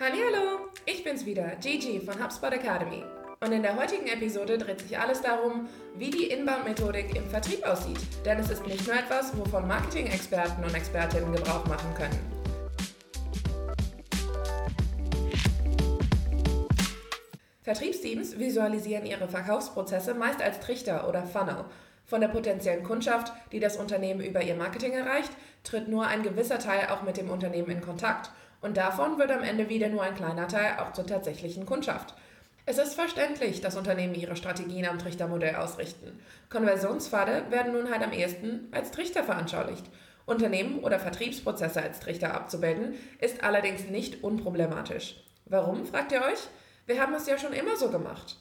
Hallo, ich bin's wieder, Gigi von HubSpot Academy. Und in der heutigen Episode dreht sich alles darum, wie die Inbound-Methodik im Vertrieb aussieht. Denn es ist nicht nur etwas, wovon Marketing-Experten und Expertinnen Gebrauch machen können. Vertriebsteams visualisieren ihre Verkaufsprozesse meist als Trichter oder Funnel. Von der potenziellen Kundschaft, die das Unternehmen über ihr Marketing erreicht, tritt nur ein gewisser Teil auch mit dem Unternehmen in Kontakt. Und davon wird am Ende wieder nur ein kleiner Teil auch zur tatsächlichen Kundschaft. Es ist verständlich, dass Unternehmen ihre Strategien am Trichtermodell ausrichten. Konversionspfade werden nun halt am ehesten als Trichter veranschaulicht. Unternehmen oder Vertriebsprozesse als Trichter abzubilden, ist allerdings nicht unproblematisch. Warum, fragt ihr euch? Wir haben es ja schon immer so gemacht.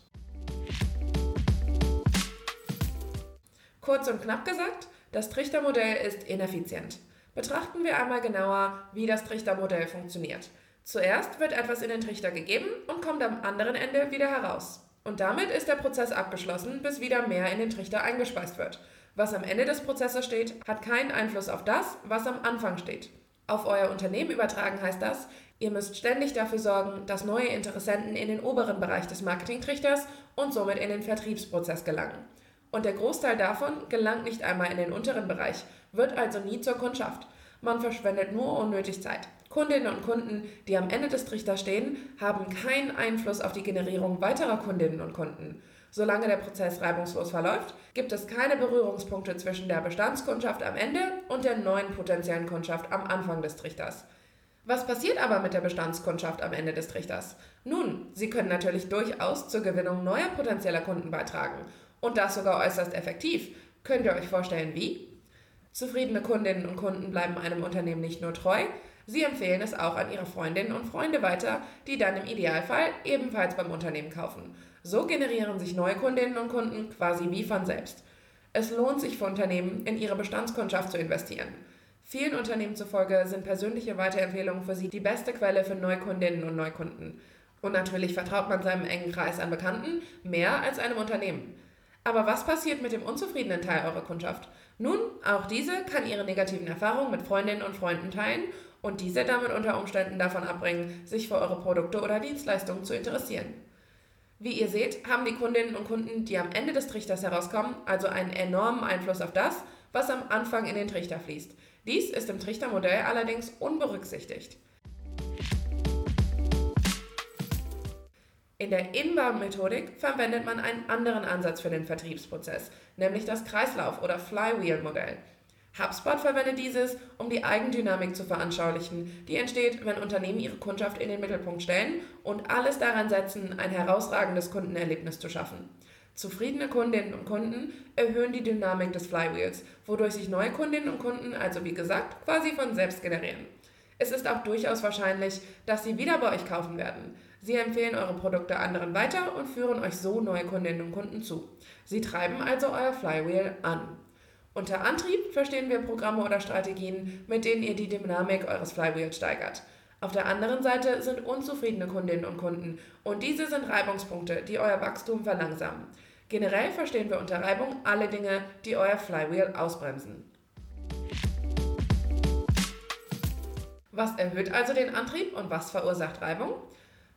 Kurz und knapp gesagt, das Trichtermodell ist ineffizient. Betrachten wir einmal genauer, wie das Trichtermodell funktioniert. Zuerst wird etwas in den Trichter gegeben und kommt am anderen Ende wieder heraus. Und damit ist der Prozess abgeschlossen, bis wieder mehr in den Trichter eingespeist wird. Was am Ende des Prozesses steht, hat keinen Einfluss auf das, was am Anfang steht. Auf euer Unternehmen übertragen heißt das, ihr müsst ständig dafür sorgen, dass neue Interessenten in den oberen Bereich des Marketingtrichters und somit in den Vertriebsprozess gelangen. Und der Großteil davon gelangt nicht einmal in den unteren Bereich, wird also nie zur Kundschaft. Man verschwendet nur unnötig Zeit. Kundinnen und Kunden, die am Ende des Trichters stehen, haben keinen Einfluss auf die Generierung weiterer Kundinnen und Kunden. Solange der Prozess reibungslos verläuft, gibt es keine Berührungspunkte zwischen der Bestandskundschaft am Ende und der neuen potenziellen Kundschaft am Anfang des Trichters. Was passiert aber mit der Bestandskundschaft am Ende des Trichters? Nun, sie können natürlich durchaus zur Gewinnung neuer potenzieller Kunden beitragen und das sogar äußerst effektiv. Könnt ihr euch vorstellen, wie? Zufriedene Kundinnen und Kunden bleiben einem Unternehmen nicht nur treu, sie empfehlen es auch an ihre Freundinnen und Freunde weiter, die dann im Idealfall ebenfalls beim Unternehmen kaufen. So generieren sich neue Kundinnen und Kunden quasi wie von selbst. Es lohnt sich für Unternehmen, in ihre Bestandskundschaft zu investieren. Vielen Unternehmen zufolge sind persönliche Weiterempfehlungen für sie die beste Quelle für Neukundinnen und Neukunden. Und natürlich vertraut man seinem engen Kreis an Bekannten mehr als einem Unternehmen. Aber was passiert mit dem unzufriedenen Teil eurer Kundschaft? Nun, auch diese kann ihre negativen Erfahrungen mit Freundinnen und Freunden teilen und diese damit unter Umständen davon abbringen, sich für eure Produkte oder Dienstleistungen zu interessieren. Wie ihr seht, haben die Kundinnen und Kunden, die am Ende des Trichters herauskommen, also einen enormen Einfluss auf das, was am Anfang in den Trichter fließt. Dies ist im Trichtermodell allerdings unberücksichtigt. In der Inbound-Methodik verwendet man einen anderen Ansatz für den Vertriebsprozess, nämlich das Kreislauf- oder Flywheel-Modell. HubSpot verwendet dieses, um die Eigendynamik zu veranschaulichen, die entsteht, wenn Unternehmen ihre Kundschaft in den Mittelpunkt stellen und alles daran setzen, ein herausragendes Kundenerlebnis zu schaffen. Zufriedene Kundinnen und Kunden erhöhen die Dynamik des Flywheels, wodurch sich neue Kundinnen und Kunden also wie gesagt quasi von selbst generieren. Es ist auch durchaus wahrscheinlich, dass sie wieder bei euch kaufen werden. Sie empfehlen eure Produkte anderen weiter und führen euch so neue Kundinnen und Kunden zu. Sie treiben also euer Flywheel an. Unter Antrieb verstehen wir Programme oder Strategien, mit denen ihr die Dynamik eures Flywheels steigert. Auf der anderen Seite sind unzufriedene Kundinnen und Kunden und diese sind Reibungspunkte, die euer Wachstum verlangsamen. Generell verstehen wir unter Reibung alle Dinge, die euer Flywheel ausbremsen. Was erhöht also den Antrieb und was verursacht Reibung?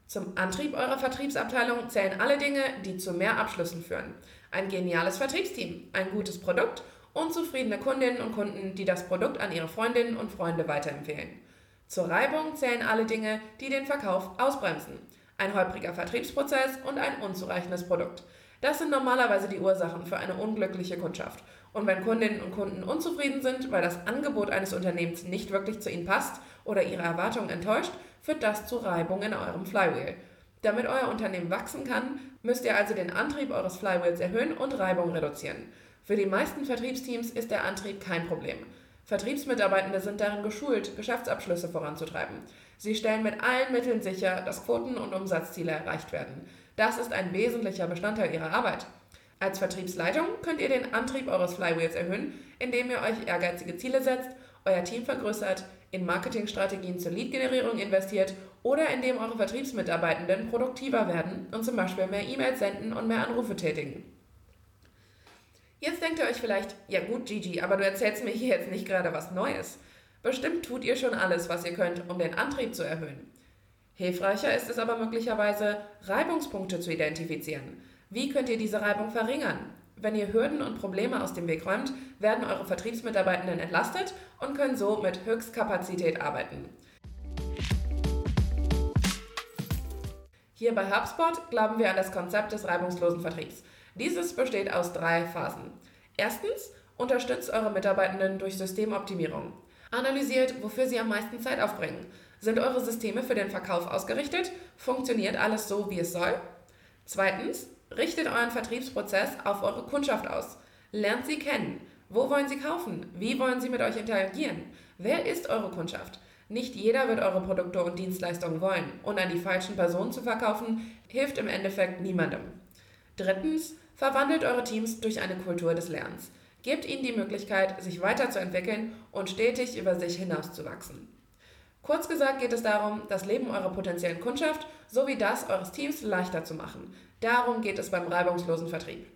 Zum Antrieb eurer Vertriebsabteilung zählen alle Dinge, die zu mehr Abschlüssen führen. Ein geniales Vertriebsteam, ein gutes Produkt und zufriedene Kundinnen und Kunden, die das Produkt an ihre Freundinnen und Freunde weiterempfehlen. Zur Reibung zählen alle Dinge, die den Verkauf ausbremsen. Ein holpriger Vertriebsprozess und ein unzureichendes Produkt. Das sind normalerweise die Ursachen für eine unglückliche Kundschaft. Und wenn Kundinnen und Kunden unzufrieden sind, weil das Angebot eines Unternehmens nicht wirklich zu ihnen passt oder ihre Erwartungen enttäuscht, führt das zu Reibung in eurem Flywheel. Damit euer Unternehmen wachsen kann, müsst ihr also den Antrieb eures Flywheels erhöhen und Reibung reduzieren. Für die meisten Vertriebsteams ist der Antrieb kein Problem. Vertriebsmitarbeitende sind darin geschult, Geschäftsabschlüsse voranzutreiben. Sie stellen mit allen Mitteln sicher, dass Quoten und Umsatzziele erreicht werden. Das ist ein wesentlicher Bestandteil ihrer Arbeit. Als Vertriebsleitung könnt ihr den Antrieb eures Flywheels erhöhen, indem ihr euch ehrgeizige Ziele setzt, euer Team vergrößert, in Marketingstrategien zur Lead-Generierung investiert oder indem eure Vertriebsmitarbeitenden produktiver werden und zum Beispiel mehr E-Mails senden und mehr Anrufe tätigen. Jetzt denkt ihr euch vielleicht, ja gut, Gigi, aber du erzählst mir hier jetzt nicht gerade was Neues. Bestimmt tut ihr schon alles, was ihr könnt, um den Antrieb zu erhöhen. Hilfreicher ist es aber möglicherweise, Reibungspunkte zu identifizieren. Wie könnt ihr diese Reibung verringern? Wenn ihr Hürden und Probleme aus dem Weg räumt, werden eure Vertriebsmitarbeitenden entlastet und können so mit Höchstkapazität arbeiten. Hier bei HubSpot glauben wir an das Konzept des reibungslosen Vertriebs. Dieses besteht aus drei Phasen. Erstens, unterstützt eure Mitarbeitenden durch Systemoptimierung. Analysiert, wofür sie am meisten Zeit aufbringen. Sind eure Systeme für den Verkauf ausgerichtet? Funktioniert alles so, wie es soll? Zweitens, richtet euren Vertriebsprozess auf eure Kundschaft aus. Lernt sie kennen. Wo wollen sie kaufen? Wie wollen sie mit euch interagieren? Wer ist eure Kundschaft? Nicht jeder wird eure Produkte und Dienstleistungen wollen und an die falschen Personen zu verkaufen, hilft im Endeffekt niemandem. Drittens, verwandelt eure Teams durch eine Kultur des Lernens. Gebt ihnen die Möglichkeit, sich weiterzuentwickeln und stetig über sich hinauszuwachsen. Kurz gesagt geht es darum, das Leben eurer potenziellen Kundschaft sowie das eures Teams leichter zu machen. Darum geht es beim reibungslosen Vertrieb.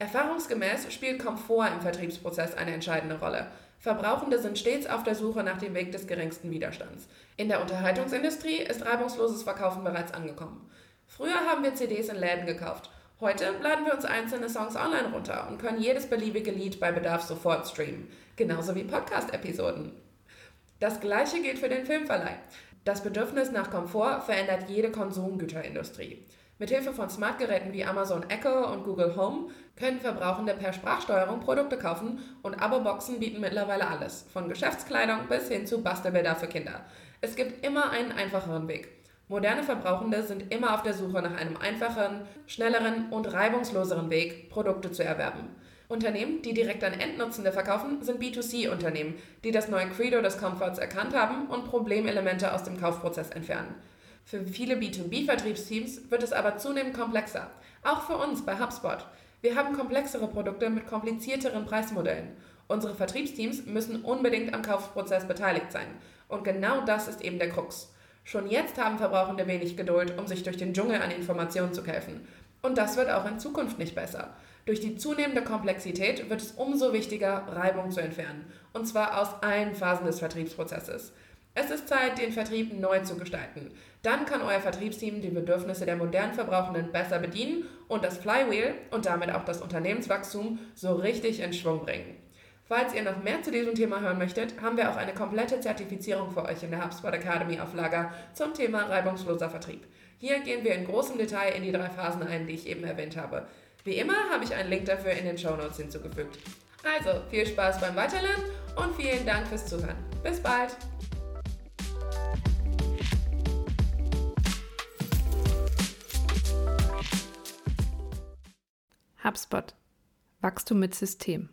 Erfahrungsgemäß spielt Komfort im Vertriebsprozess eine entscheidende Rolle. Verbrauchende sind stets auf der Suche nach dem Weg des geringsten Widerstands. In der Unterhaltungsindustrie ist reibungsloses Verkaufen bereits angekommen. Früher haben wir CDs in Läden gekauft Heute laden wir uns einzelne Songs online runter und können jedes beliebige Lied bei Bedarf sofort streamen, genauso wie Podcast-Episoden. Das gleiche gilt für den Filmverleih. Das Bedürfnis nach Komfort verändert jede Konsumgüterindustrie. Mithilfe von Smartgeräten wie Amazon Echo und Google Home können Verbrauchende per Sprachsteuerung Produkte kaufen und Abo-Boxen bieten mittlerweile alles, von Geschäftskleidung bis hin zu Bastelbilder für Kinder. Es gibt immer einen einfacheren Weg. Moderne Verbrauchende sind immer auf der Suche nach einem einfacheren, schnelleren und reibungsloseren Weg, Produkte zu erwerben. Unternehmen, die direkt an Endnutzende verkaufen, sind B2C-Unternehmen, die das neue Credo des Komforts erkannt haben und Problemelemente aus dem Kaufprozess entfernen. Für viele B2B-Vertriebsteams wird es aber zunehmend komplexer. Auch für uns bei HubSpot. Wir haben komplexere Produkte mit komplizierteren Preismodellen. Unsere Vertriebsteams müssen unbedingt am Kaufprozess beteiligt sein. Und genau das ist eben der Krux. Schon jetzt haben Verbrauchende wenig Geduld, um sich durch den Dschungel an Informationen zu kämpfen. Und das wird auch in Zukunft nicht besser. Durch die zunehmende Komplexität wird es umso wichtiger, Reibung zu entfernen. Und zwar aus allen Phasen des Vertriebsprozesses. Es ist Zeit, den Vertrieb neu zu gestalten. Dann kann euer Vertriebsteam die Bedürfnisse der modernen Verbrauchenden besser bedienen und das Flywheel und damit auch das Unternehmenswachstum so richtig in Schwung bringen. Falls ihr noch mehr zu diesem Thema hören möchtet, haben wir auch eine komplette Zertifizierung für euch in der HubSpot Academy auf Lager zum Thema reibungsloser Vertrieb. Hier gehen wir in großem Detail in die drei Phasen ein, die ich eben erwähnt habe. Wie immer habe ich einen Link dafür in den Show Notes hinzugefügt. Also viel Spaß beim Weiterlernen und vielen Dank fürs Zuhören. Bis bald! HubSpot. Wachstum mit System.